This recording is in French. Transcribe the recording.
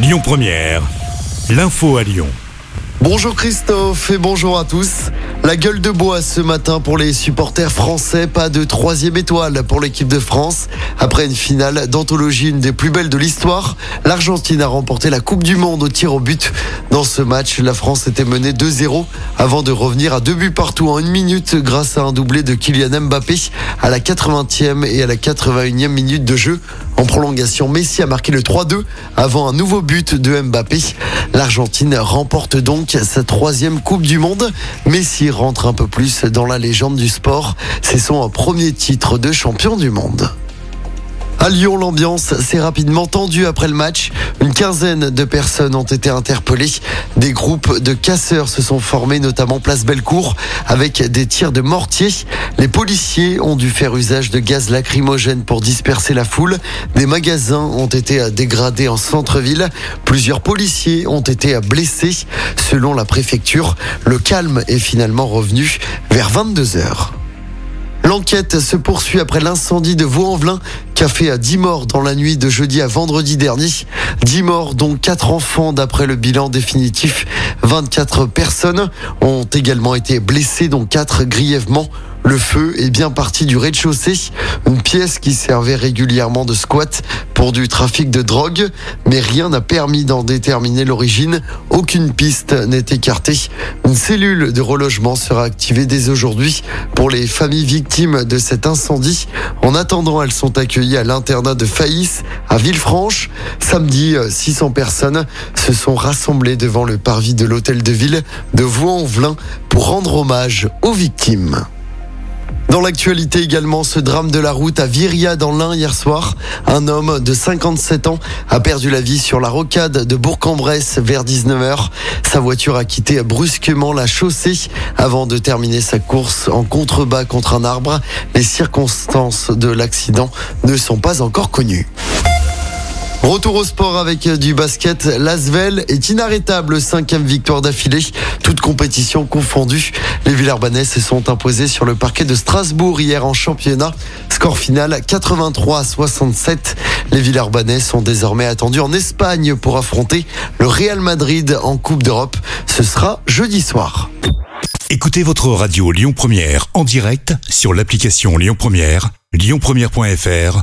Lyon Première, l'info à Lyon. Bonjour Christophe et bonjour à tous. La gueule de bois ce matin pour les supporters français. Pas de troisième étoile pour l'équipe de France. Après une finale d'anthologie, une des plus belles de l'histoire, l'Argentine a remporté la Coupe du Monde au tir au but. Dans ce match, la France était menée 2-0 avant de revenir à deux buts partout en une minute grâce à un doublé de Kylian Mbappé à la 80e et à la 81e minute de jeu. En prolongation, Messi a marqué le 3-2 avant un nouveau but de Mbappé. L'Argentine remporte donc sa troisième Coupe du Monde. Messi rentre un peu plus dans la légende du sport. C'est son premier titre de champion du monde. À Lyon, l'ambiance s'est rapidement tendue après le match. Une quinzaine de personnes ont été interpellées. Des groupes de casseurs se sont formés, notamment place Bellecour, avec des tirs de mortier. Les policiers ont dû faire usage de gaz lacrymogène pour disperser la foule. Des magasins ont été dégradés en centre-ville. Plusieurs policiers ont été blessés. Selon la préfecture, le calme est finalement revenu vers 22 heures. L'enquête se poursuit après l'incendie de Vaux-en-Velin qui a fait 10 morts dans la nuit de jeudi à vendredi dernier. 10 morts dont 4 enfants d'après le bilan définitif. 24 personnes ont également été blessées dont 4 grièvement. Le feu est bien parti du rez-de-chaussée, une pièce qui servait régulièrement de squat pour du trafic de drogue, mais rien n'a permis d'en déterminer l'origine. Aucune piste n'est écartée. Une cellule de relogement sera activée dès aujourd'hui pour les familles victimes de cet incendie. En attendant, elles sont accueillies à l'internat de Faïs à Villefranche. Samedi, 600 personnes se sont rassemblées devant le parvis de l'hôtel de ville de Vaux-en-Velin pour rendre hommage aux victimes. Dans l'actualité également, ce drame de la route à Viria dans l'Ain hier soir. Un homme de 57 ans a perdu la vie sur la rocade de Bourg-en-Bresse vers 19h. Sa voiture a quitté brusquement la chaussée avant de terminer sa course en contrebas contre un arbre. Les circonstances de l'accident ne sont pas encore connues. Retour au sport avec du basket. L'Asvel est inarrêtable. Cinquième victoire d'affilée. Toute compétition confondue. Les Villarbanais se sont imposés sur le parquet de Strasbourg hier en championnat. Score final 83 à 67. Les Villarbanais sont désormais attendus en Espagne pour affronter le Real Madrid en Coupe d'Europe. Ce sera jeudi soir. Écoutez votre radio Lyon Première en direct sur l'application Lyon Première, lyonpremière.fr